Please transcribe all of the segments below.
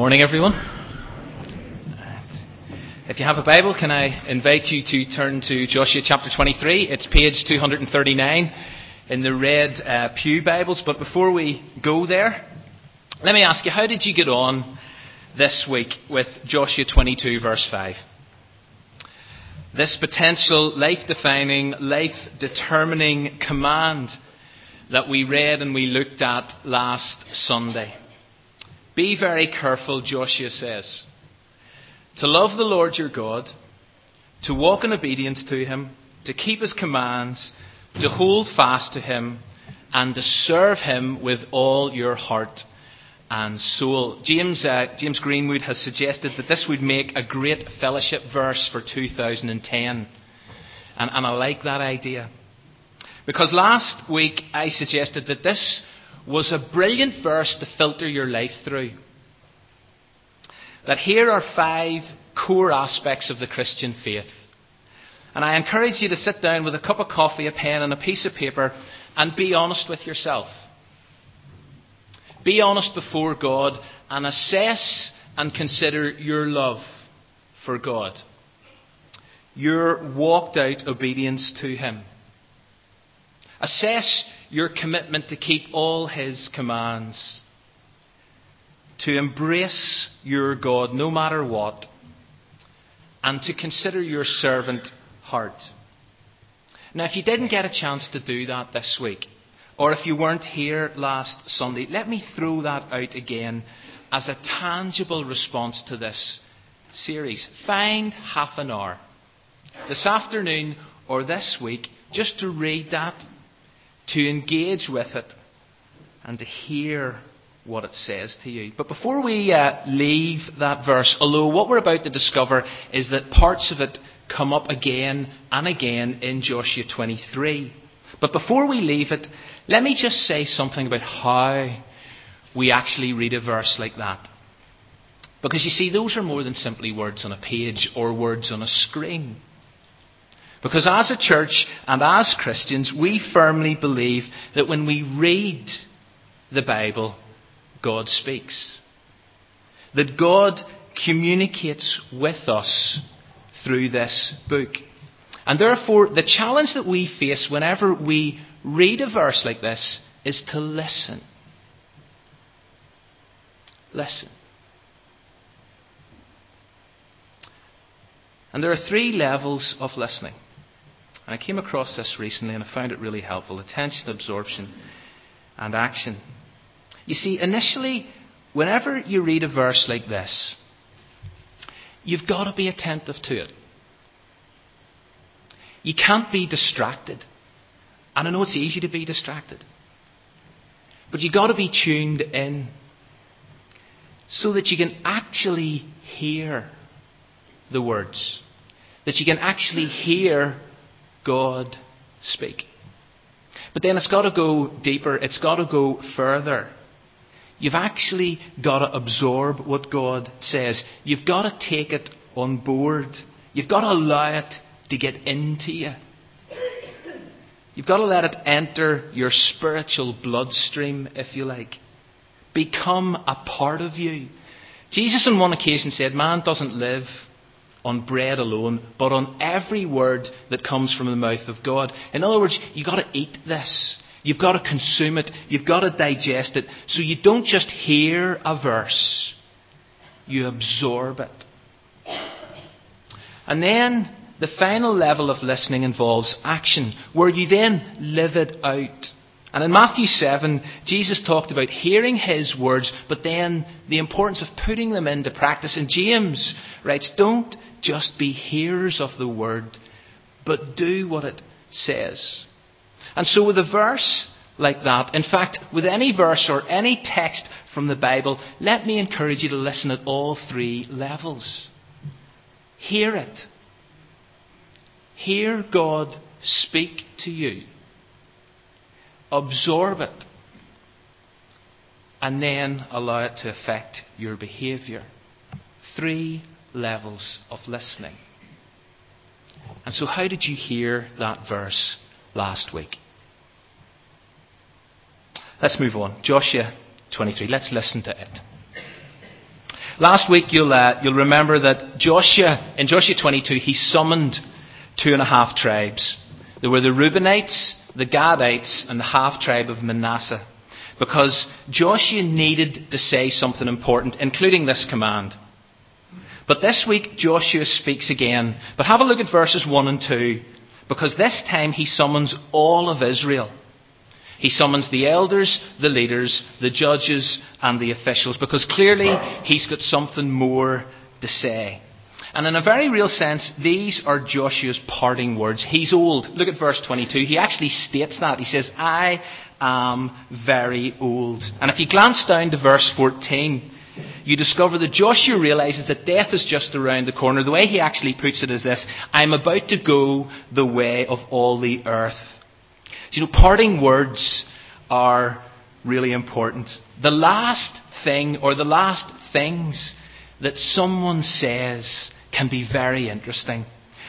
Morning, everyone. If you have a Bible, can I invite you to turn to Joshua chapter 23? It's page 239 in the red uh, Pew Bibles. But before we go there, let me ask you, how did you get on this week with Joshua 22, verse 5? This potential life defining, life determining command that we read and we looked at last Sunday. Be very careful, Joshua says, to love the Lord your God, to walk in obedience to him, to keep his commands, to hold fast to him, and to serve him with all your heart and soul. James, uh, James Greenwood has suggested that this would make a great fellowship verse for 2010. And, and I like that idea. Because last week I suggested that this was a brilliant verse to filter your life through. That here are five core aspects of the Christian faith. And I encourage you to sit down with a cup of coffee, a pen, and a piece of paper and be honest with yourself. Be honest before God and assess and consider your love for God. Your walked out obedience to Him. Assess your commitment to keep all His commands, to embrace your God no matter what, and to consider your servant heart. Now, if you didn't get a chance to do that this week, or if you weren't here last Sunday, let me throw that out again as a tangible response to this series. Find half an hour this afternoon or this week just to read that to engage with it and to hear what it says to you. But before we uh, leave that verse, although what we're about to discover is that parts of it come up again and again in Joshua 23. But before we leave it, let me just say something about how we actually read a verse like that. Because you see, those are more than simply words on a page or words on a screen. Because as a church and as Christians, we firmly believe that when we read the Bible, God speaks. That God communicates with us through this book. And therefore, the challenge that we face whenever we read a verse like this is to listen. Listen. And there are three levels of listening. And I came across this recently and I found it really helpful attention, absorption, and action. You see, initially, whenever you read a verse like this, you've got to be attentive to it. You can't be distracted. And I know it's easy to be distracted. But you've got to be tuned in so that you can actually hear the words. That you can actually hear God speak. But then it's got to go deeper, it's got to go further. You've actually got to absorb what God says. You've got to take it on board. You've got to allow it to get into you. You've got to let it enter your spiritual bloodstream, if you like. Become a part of you. Jesus on one occasion said, Man doesn't live on bread alone, but on every word that comes from the mouth of God. In other words, you've got to eat this. You've got to consume it. You've got to digest it. So you don't just hear a verse, you absorb it. And then the final level of listening involves action, where you then live it out. And in Matthew 7, Jesus talked about hearing his words, but then the importance of putting them into practice. And James writes, Don't just be hearers of the word, but do what it says. And so, with a verse like that, in fact, with any verse or any text from the Bible, let me encourage you to listen at all three levels. Hear it. Hear God speak to you. Absorb it. And then allow it to affect your behaviour. Three levels of listening. And so, how did you hear that verse last week? Let's move on. Joshua 23. Let's listen to it. Last week, you'll, uh, you'll remember that Joshua, in Joshua 22, he summoned two and a half tribes. There were the Reubenites, the Gadites, and the half tribe of Manasseh. Because Joshua needed to say something important, including this command. But this week, Joshua speaks again. But have a look at verses 1 and 2, because this time he summons all of Israel. He summons the elders, the leaders, the judges, and the officials, because clearly he's got something more to say. And in a very real sense, these are Joshua's parting words. He's old. Look at verse 22. He actually states that. He says, I am very old. And if you glance down to verse 14, you discover that Joshua realizes that death is just around the corner. The way he actually puts it is this I'm about to go the way of all the earth. So, you know, parting words are really important. The last thing or the last things that someone says can be very interesting.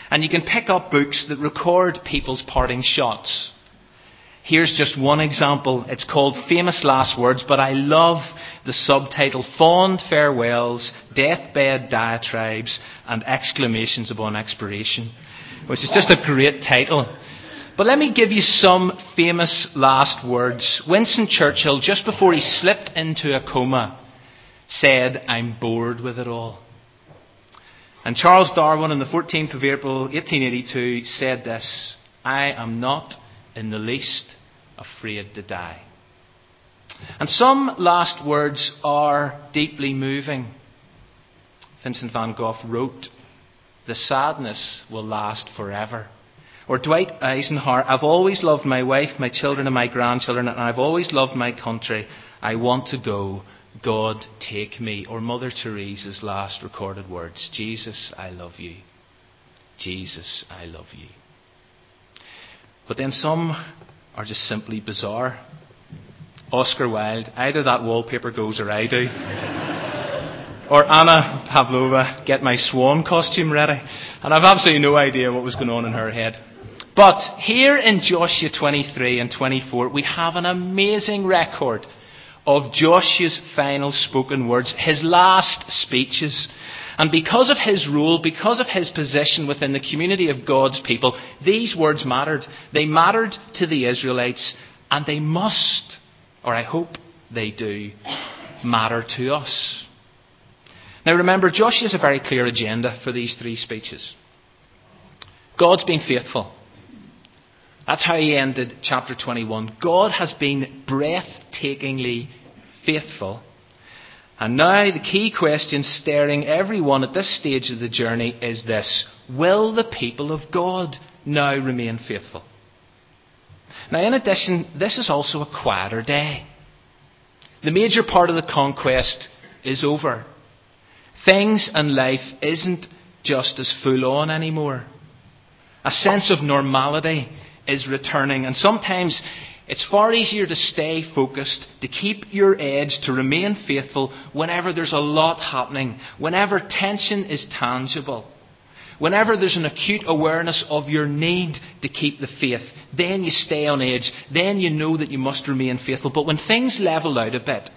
And you can pick up books that record people's parting shots. Here's just one example. It's called Famous Last Words, but I love the subtitle Fond Farewells, Deathbed Diatribes, and Exclamations upon Expiration, which is just a great title. But let me give you some famous last words. Winston Churchill, just before he slipped into a coma, said, I'm bored with it all. And Charles Darwin on the 14th of April 1882 said this I am not in the least afraid to die. And some last words are deeply moving. Vincent van Gogh wrote, The sadness will last forever. Or Dwight Eisenhower, I've always loved my wife, my children, and my grandchildren, and I've always loved my country. I want to go God, take me. Or Mother Teresa's last recorded words Jesus, I love you. Jesus, I love you. But then some are just simply bizarre. Oscar Wilde, either that wallpaper goes or I do. or Anna Pavlova, get my swan costume ready. And I've absolutely no idea what was going on in her head. But here in Joshua 23 and 24, we have an amazing record of Joshua's final spoken words, his last speeches. And because of his rule, because of his position within the community of God's people, these words mattered. They mattered to the Israelites, and they must, or I hope they do, matter to us. Now remember, Joshua has a very clear agenda for these three speeches. God's been faithful. That's how he ended chapter 21. God has been breathtakingly faithful. And now the key question staring everyone at this stage of the journey is this Will the people of God now remain faithful? Now, in addition, this is also a quieter day. The major part of the conquest is over. Things and life isn't just as full on anymore. A sense of normality is returning. And sometimes it's far easier to stay focused, to keep your edge, to remain faithful whenever there's a lot happening, whenever tension is tangible. Whenever there's an acute awareness of your need to keep the faith, then you stay on edge. Then you know that you must remain faithful. But when things level out a bit,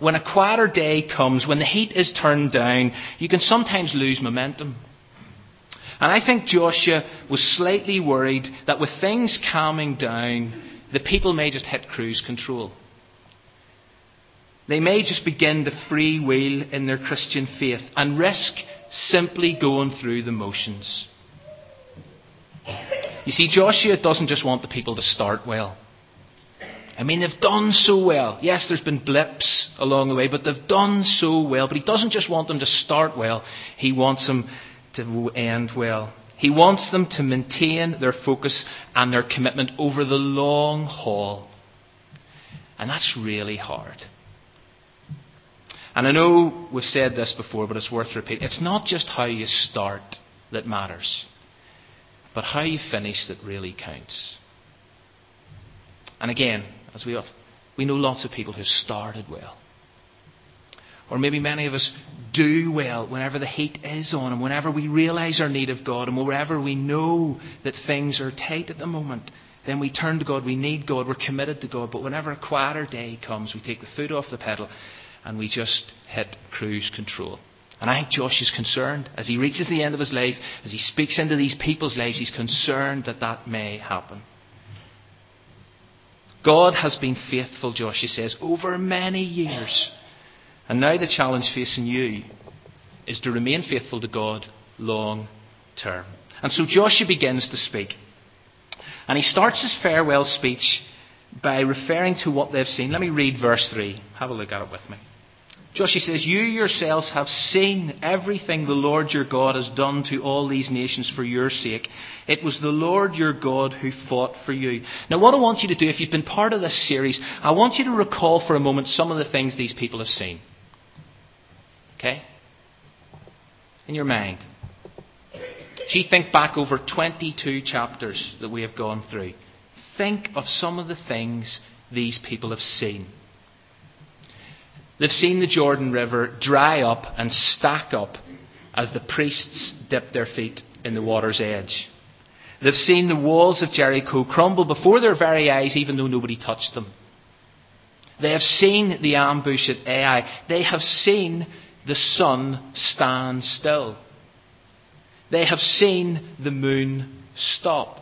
when a quieter day comes, when the heat is turned down, you can sometimes lose momentum. And I think Joshua was slightly worried that with things calming down, the people may just hit cruise control. They may just begin to freewheel in their Christian faith and risk simply going through the motions. You see, Joshua doesn't just want the people to start well. I mean, they've done so well. Yes, there's been blips along the way, but they've done so well. But he doesn't just want them to start well, he wants them to end well. He wants them to maintain their focus and their commitment over the long haul. And that's really hard. And I know we've said this before, but it's worth repeating. It's not just how you start that matters, but how you finish that really counts. And again, as we, we know lots of people who started well. Or maybe many of us do well whenever the heat is on and whenever we realize our need of God and wherever we know that things are tight at the moment, then we turn to God. We need God. We're committed to God. But whenever a quieter day comes, we take the foot off the pedal and we just hit cruise control. And I think Josh is concerned. As he reaches the end of his life, as he speaks into these people's lives, he's concerned that that may happen. God has been faithful, Joshua says, over many years. And now the challenge facing you is to remain faithful to God long term. And so Joshua begins to speak. And he starts his farewell speech by referring to what they've seen. Let me read verse 3. Have a look at it with me. Joshua says, You yourselves have seen everything the Lord your God has done to all these nations for your sake. It was the Lord your God who fought for you. Now, what I want you to do, if you've been part of this series, I want you to recall for a moment some of the things these people have seen. Okay? In your mind. As you think back over 22 chapters that we have gone through, think of some of the things these people have seen. They've seen the Jordan River dry up and stack up as the priests dip their feet in the water's edge. They've seen the walls of Jericho crumble before their very eyes, even though nobody touched them. They have seen the ambush at Ai. They have seen the sun stand still. They have seen the moon stop.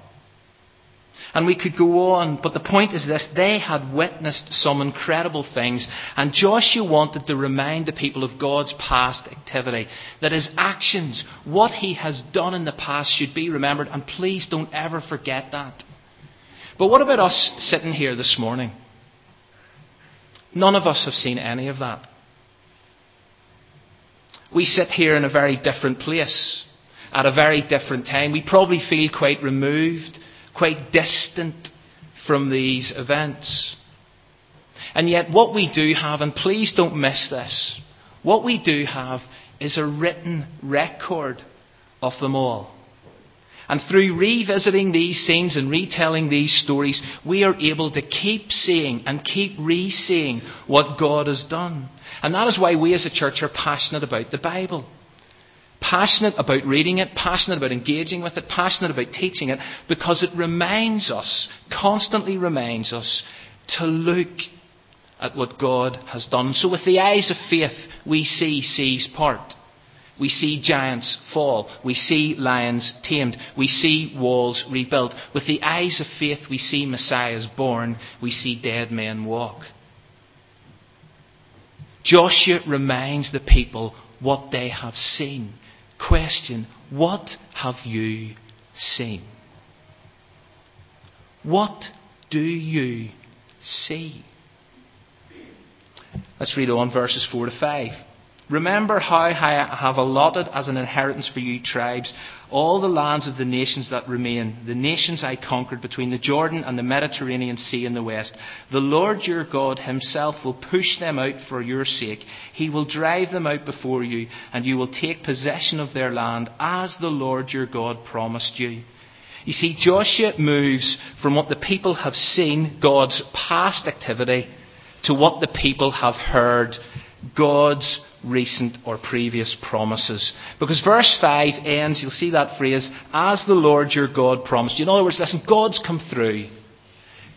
And we could go on, but the point is this they had witnessed some incredible things, and Joshua wanted to remind the people of God's past activity, that his actions, what he has done in the past, should be remembered, and please don't ever forget that. But what about us sitting here this morning? None of us have seen any of that. We sit here in a very different place, at a very different time. We probably feel quite removed quite distant from these events. And yet, what we do have, and please don't miss this, what we do have is a written record of them all. And through revisiting these scenes and retelling these stories, we are able to keep seeing and keep re seeing what God has done. And that is why we as a church are passionate about the Bible passionate about reading it, passionate about engaging with it, passionate about teaching it, because it reminds us, constantly reminds us, to look at what God has done. So, with the eyes of faith, we see seas part. We see giants fall. We see lions tamed. We see walls rebuilt. With the eyes of faith, we see messiahs born. We see dead men walk. Joshua reminds the people what they have seen question What have you seen? What do you see? Let's read on verses 4 to 5. Remember how I have allotted as an inheritance for you tribes all the lands of the nations that remain, the nations I conquered between the Jordan and the Mediterranean Sea in the west. The Lord your God himself will push them out for your sake. He will drive them out before you, and you will take possession of their land as the Lord your God promised you. You see, Joshua moves from what the people have seen, God's past activity, to what the people have heard, God's recent or previous promises. Because verse 5 ends, you'll see that phrase, as the Lord your God promised. you. In other words, listen, God's come through.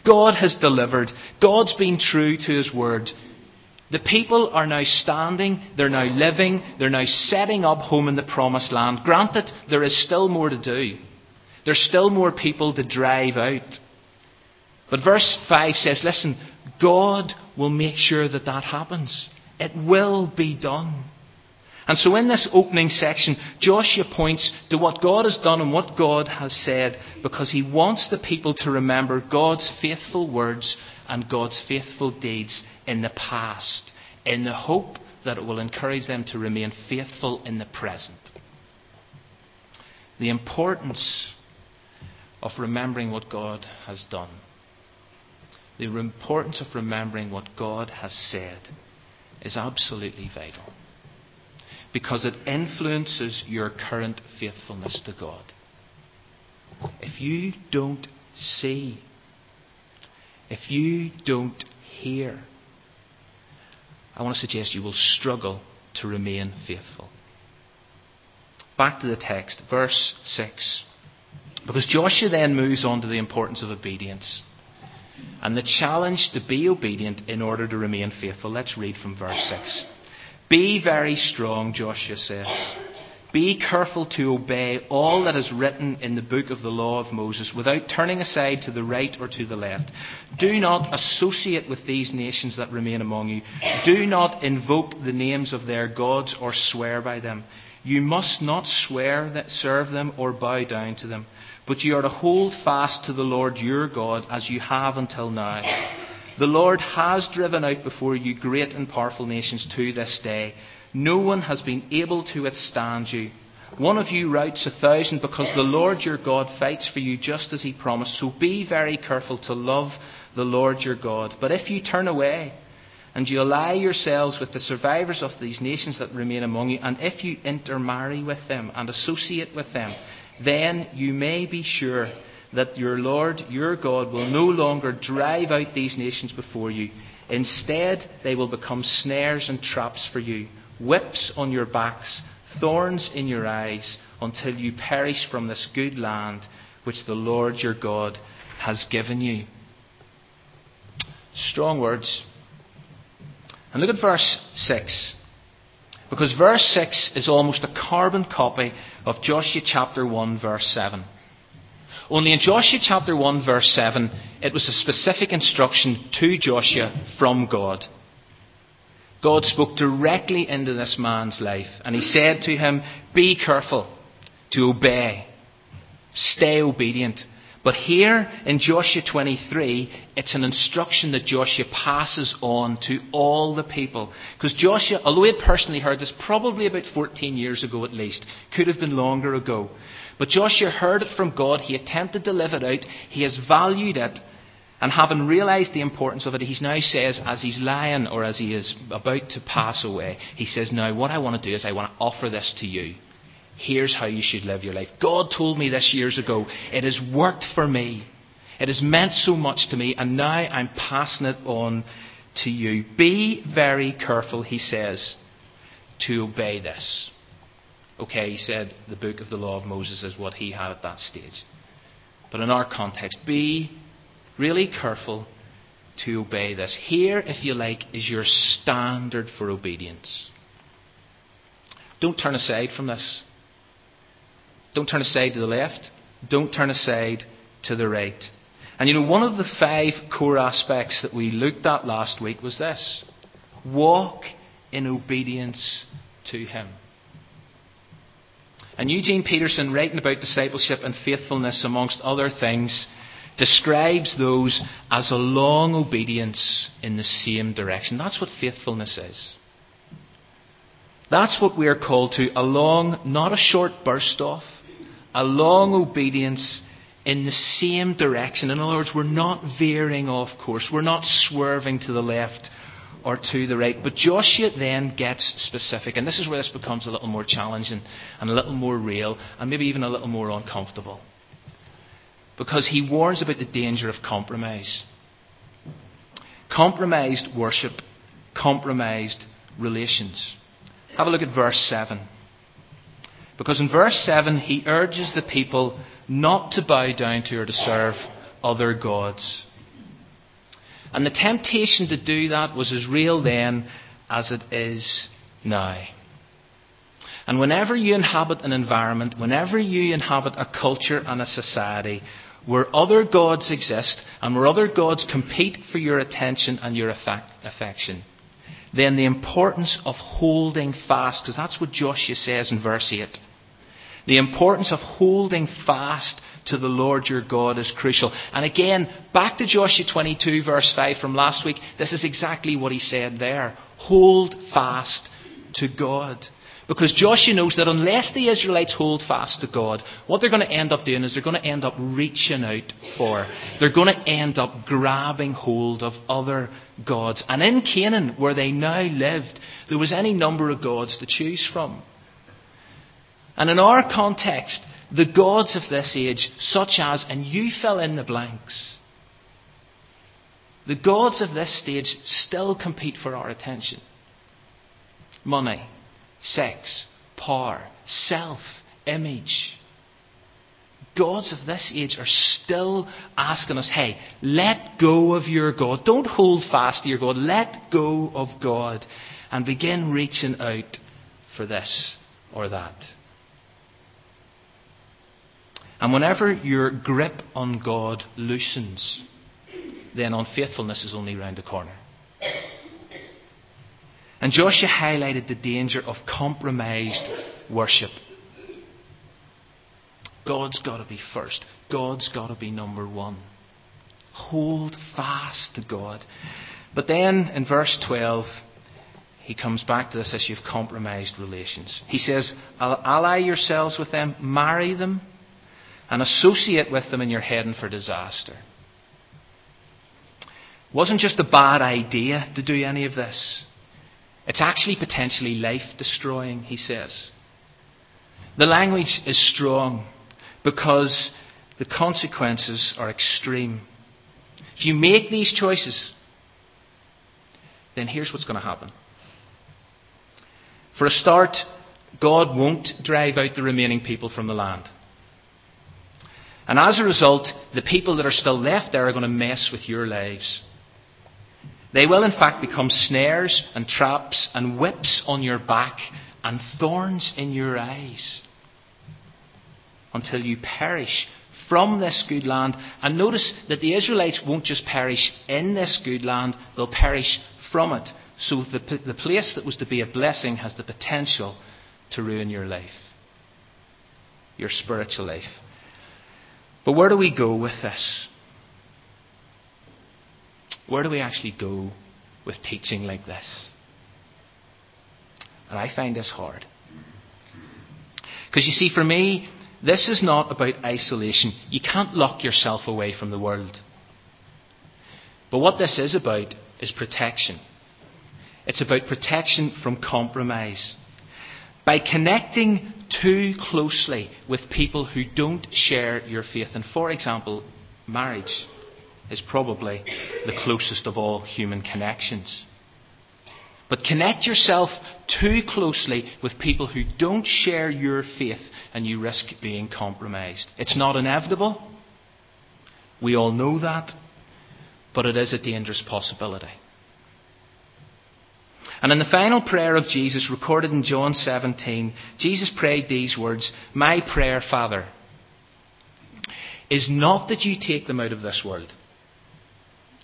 God has delivered. God's been true to his word. The people are now standing, they're now living, they're now setting up home in the promised land. Granted, there is still more to do. There's still more people to drive out. But verse 5 says, listen, God will make sure that that happens. It will be done. And so in this opening section, Joshua points to what God has done and what God has said because he wants the people to remember God's faithful words and God's faithful deeds in the past, in the hope that it will encourage them to remain faithful in the present. The importance of remembering what God has done, the importance of remembering what God has said is absolutely vital because it influences your current faithfulness to God. If you don't see, if you don't hear, I want to suggest you will struggle to remain faithful. Back to the text, verse 6. Because Joshua then moves on to the importance of obedience. And the challenge to be obedient in order to remain faithful. Let's read from verse 6. Be very strong, Joshua says. Be careful to obey all that is written in the book of the law of Moses without turning aside to the right or to the left. Do not associate with these nations that remain among you. Do not invoke the names of their gods or swear by them. You must not swear that serve them or bow down to them, but you are to hold fast to the Lord your God as you have until now. The Lord has driven out before you great and powerful nations to this day no one has been able to withstand you. One of you routs a thousand because the Lord your God fights for you just as he promised. So be very careful to love the Lord your God. But if you turn away and you ally yourselves with the survivors of these nations that remain among you, and if you intermarry with them and associate with them, then you may be sure that your Lord, your God, will no longer drive out these nations before you. Instead, they will become snares and traps for you whips on your backs, thorns in your eyes, until you perish from this good land which the Lord your God has given you. Strong words. And look at verse 6. Because verse 6 is almost a carbon copy of Joshua chapter 1, verse 7. Only in Joshua chapter 1, verse 7, it was a specific instruction to Joshua from God. God spoke directly into this man's life and he said to him, Be careful to obey, stay obedient. But here in Joshua 23, it's an instruction that Joshua passes on to all the people. Because Joshua, although he had personally heard this probably about 14 years ago at least, could have been longer ago. But Joshua heard it from God, he attempted to live it out, he has valued it, and having realized the importance of it, he now says, as he's lying or as he is about to pass away, he says, Now, what I want to do is I want to offer this to you. Here's how you should live your life. God told me this years ago. It has worked for me. It has meant so much to me, and now I'm passing it on to you. Be very careful, he says, to obey this. Okay, he said the book of the law of Moses is what he had at that stage. But in our context, be really careful to obey this. Here, if you like, is your standard for obedience. Don't turn aside from this. Don't turn aside to the left. Don't turn aside to the right. And you know, one of the five core aspects that we looked at last week was this walk in obedience to Him. And Eugene Peterson, writing about discipleship and faithfulness, amongst other things, describes those as a long obedience in the same direction. That's what faithfulness is. That's what we are called to a long, not a short burst off, a long obedience in the same direction. In other words, we're not veering off course, we're not swerving to the left or to the right. But Joshua then gets specific, and this is where this becomes a little more challenging and a little more real and maybe even a little more uncomfortable because he warns about the danger of compromise. Compromised worship, compromised relations. Have a look at verse 7. Because in verse 7, he urges the people not to bow down to or to serve other gods. And the temptation to do that was as real then as it is now. And whenever you inhabit an environment, whenever you inhabit a culture and a society where other gods exist and where other gods compete for your attention and your affection, then the importance of holding fast, because that's what Joshua says in verse 8. The importance of holding fast to the Lord your God is crucial. And again, back to Joshua 22, verse 5 from last week, this is exactly what he said there. Hold fast to God. Because Joshua knows that unless the Israelites hold fast to God, what they're going to end up doing is they're going to end up reaching out for. They're going to end up grabbing hold of other gods. And in Canaan, where they now lived, there was any number of gods to choose from. And in our context, the gods of this age, such as, and you fill in the blanks, the gods of this stage still compete for our attention. Money sex, power, self, image. gods of this age are still asking us, hey, let go of your God. Don't hold fast to your God. Let go of God and begin reaching out for this or that. And whenever your grip on God loosens, then unfaithfulness is only round the corner. And Joshua highlighted the danger of compromised worship. God's got to be first. God's got to be number one. Hold fast to God. But then in verse 12, he comes back to this issue of compromised relations. He says, Ally yourselves with them, marry them, and associate with them, and you're heading for disaster. It wasn't just a bad idea to do any of this. It's actually potentially life destroying, he says. The language is strong because the consequences are extreme. If you make these choices, then here's what's going to happen. For a start, God won't drive out the remaining people from the land. And as a result, the people that are still left there are going to mess with your lives. They will, in fact, become snares and traps and whips on your back and thorns in your eyes until you perish from this good land. And notice that the Israelites won't just perish in this good land, they'll perish from it. So the, the place that was to be a blessing has the potential to ruin your life, your spiritual life. But where do we go with this? Where do we actually go with teaching like this? And I find this hard. Because you see, for me, this is not about isolation. You can't lock yourself away from the world. But what this is about is protection. It's about protection from compromise. By connecting too closely with people who don't share your faith, and for example, marriage is probably the closest of all human connections. But connect yourself too closely with people who don't share your faith and you risk being compromised. It's not inevitable. We all know that. But it is a dangerous possibility. And in the final prayer of Jesus, recorded in John 17, Jesus prayed these words My prayer, Father, is not that you take them out of this world.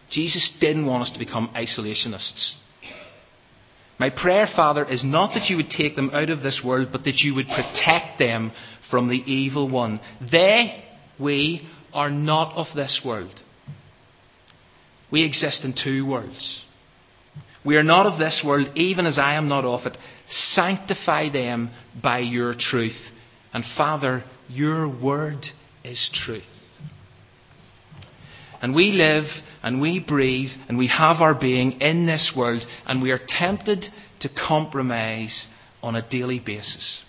Jesus didn't want us to become isolationists. My prayer, Father, is not that you would take them out of this world, but that you would protect them from the evil one. They, we, are not of this world. We exist in two worlds. We are not of this world, even as I am not of it. Sanctify them by your truth. And Father, your word is truth. And we live and we breathe and we have our being in this world and we are tempted to compromise on a daily basis.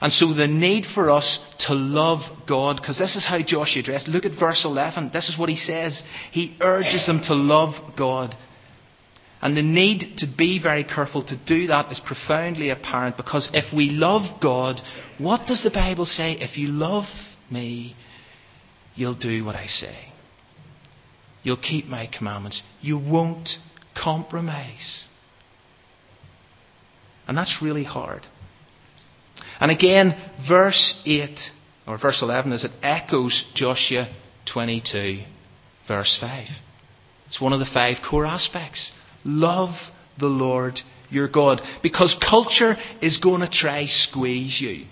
And so the need for us to love God, because this is how Joshua addressed. Look at verse 11. This is what he says. He urges them to love God. And the need to be very careful to do that is profoundly apparent because if we love God, what does the Bible say? If you love me, You'll do what I say. You'll keep my commandments. You won't compromise. And that's really hard. And again, verse 8, or verse 11, as it echoes Joshua 22, verse 5. It's one of the five core aspects. Love the Lord your God. Because culture is going to try squeeze you.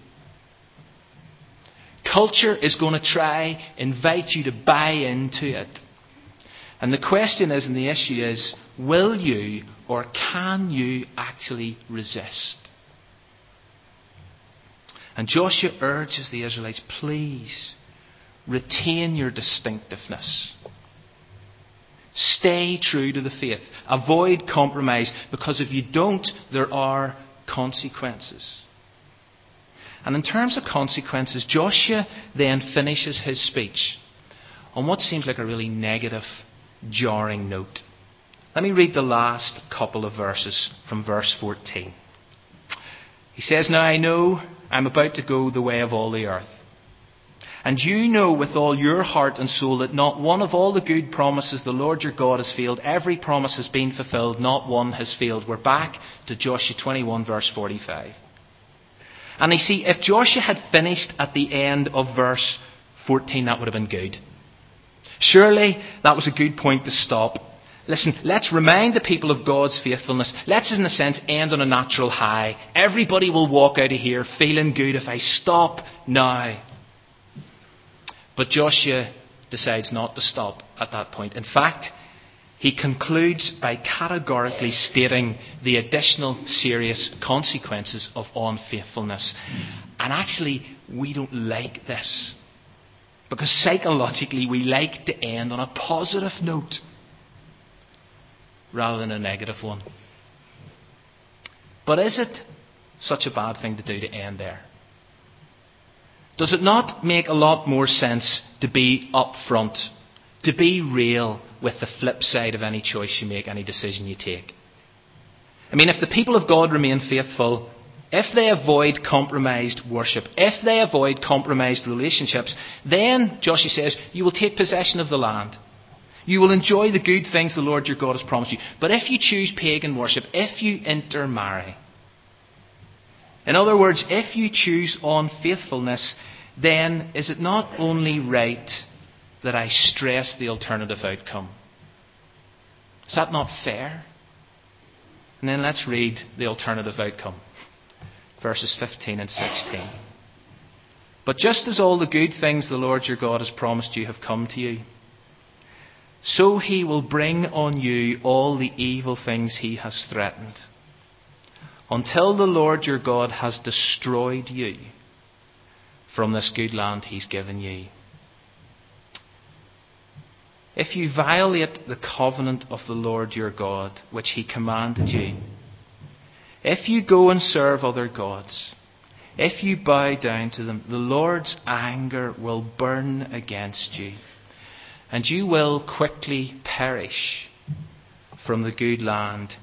Culture is going to try invite you to buy into it. And the question is, and the issue is, will you or can you actually resist? And Joshua urges the Israelites, please retain your distinctiveness. Stay true to the faith. Avoid compromise because if you don't, there are consequences. And in terms of consequences, Joshua then finishes his speech on what seems like a really negative, jarring note. Let me read the last couple of verses from verse 14. He says, Now I know I'm about to go the way of all the earth. And you know with all your heart and soul that not one of all the good promises the Lord your God has failed. Every promise has been fulfilled, not one has failed. We're back to Joshua 21, verse 45. And you see, if Joshua had finished at the end of verse 14, that would have been good. Surely that was a good point to stop. Listen, let's remind the people of God's faithfulness. Let's, in a sense, end on a natural high. Everybody will walk out of here feeling good if I stop now. But Joshua decides not to stop at that point. In fact, he concludes by categorically stating the additional serious consequences of unfaithfulness. And actually, we don't like this. Because psychologically, we like to end on a positive note rather than a negative one. But is it such a bad thing to do to end there? Does it not make a lot more sense to be upfront, to be real with the flip side of any choice you make, any decision you take? I mean, if the people of God remain faithful, if they avoid compromised worship, if they avoid compromised relationships, then, Joshua says, you will take possession of the land. You will enjoy the good things the Lord your God has promised you. But if you choose pagan worship, if you intermarry, in other words, if you choose unfaithfulness, then is it not only right that I stress the alternative outcome? Is that not fair? And then let's read the alternative outcome verses 15 and 16. But just as all the good things the Lord your God has promised you have come to you, so he will bring on you all the evil things he has threatened until the Lord your God has destroyed you from this good land he's given you. If you violate the covenant of the Lord your God, which he commanded you, if you go and serve other gods, if you bow down to them, the Lord's anger will burn against you, and you will quickly perish from the good land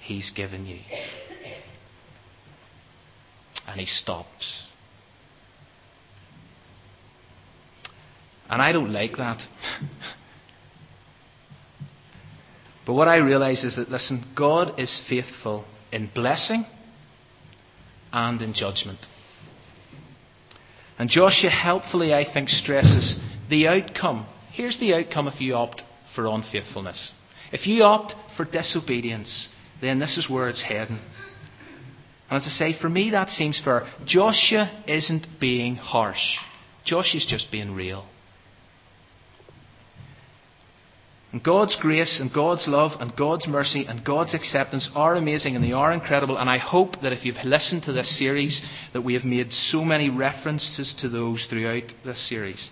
he's given you and he stops. And I don't like that. but what I realize is that, listen, God is faithful in blessing and in judgment. And Joshua helpfully, I think, stresses the outcome. Here's the outcome if you opt for unfaithfulness. If you opt for disobedience, then this is where it's heading. And as I say, for me that seems fair. Joshua isn't being harsh. Joshua's just being real. And God's grace and God's love and God's mercy and God's acceptance are amazing and they are incredible. And I hope that if you've listened to this series, that we have made so many references to those throughout this series.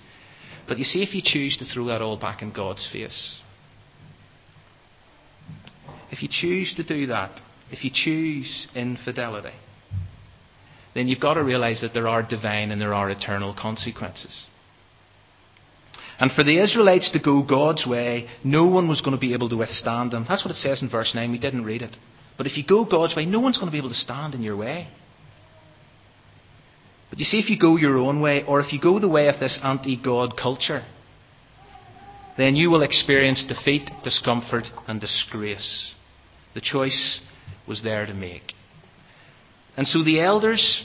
But you see, if you choose to throw that all back in God's face, if you choose to do that, if you choose infidelity, then you've got to realize that there are divine and there are eternal consequences. And for the Israelites to go God's way, no one was going to be able to withstand them. That's what it says in verse 9. We didn't read it. But if you go God's way, no one's going to be able to stand in your way. But you see, if you go your own way, or if you go the way of this anti God culture, then you will experience defeat, discomfort, and disgrace. The choice was there to make. And so the elders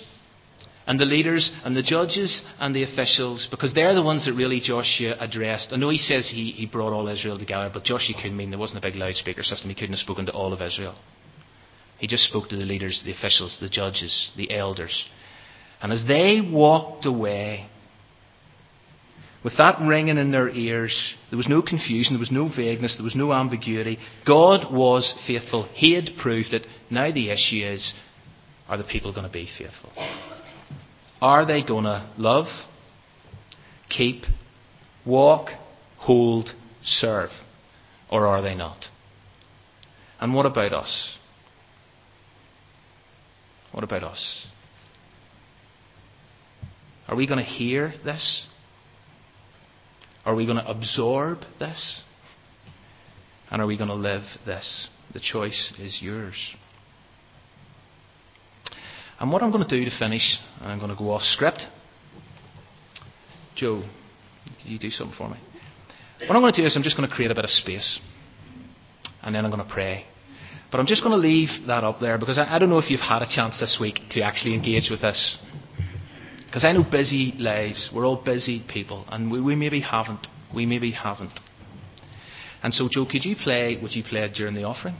and the leaders and the judges and the officials, because they're the ones that really Joshua addressed. I know he says he, he brought all Israel together, but Joshua couldn't mean there wasn't a big loudspeaker system. He couldn't have spoken to all of Israel. He just spoke to the leaders, the officials, the judges, the elders. And as they walked away, with that ringing in their ears, there was no confusion, there was no vagueness, there was no ambiguity. God was faithful. He had proved it. Now the issue is are the people going to be faithful? Are they going to love, keep, walk, hold, serve? Or are they not? And what about us? What about us? Are we going to hear this? Are we going to absorb this? And are we going to live this? The choice is yours. And what I'm going to do to finish, I'm going to go off script. Joe, could you do something for me? What I'm going to do is I'm just going to create a bit of space. And then I'm going to pray. But I'm just going to leave that up there because I, I don't know if you've had a chance this week to actually engage with this. Because I know busy lives. We're all busy people. And we, we maybe haven't. We maybe haven't. And so, Joe, could you play what you played during the offering?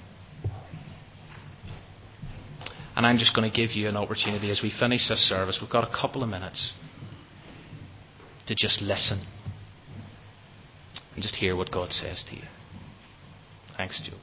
And I'm just going to give you an opportunity as we finish this service. We've got a couple of minutes to just listen and just hear what God says to you. Thanks, Joe.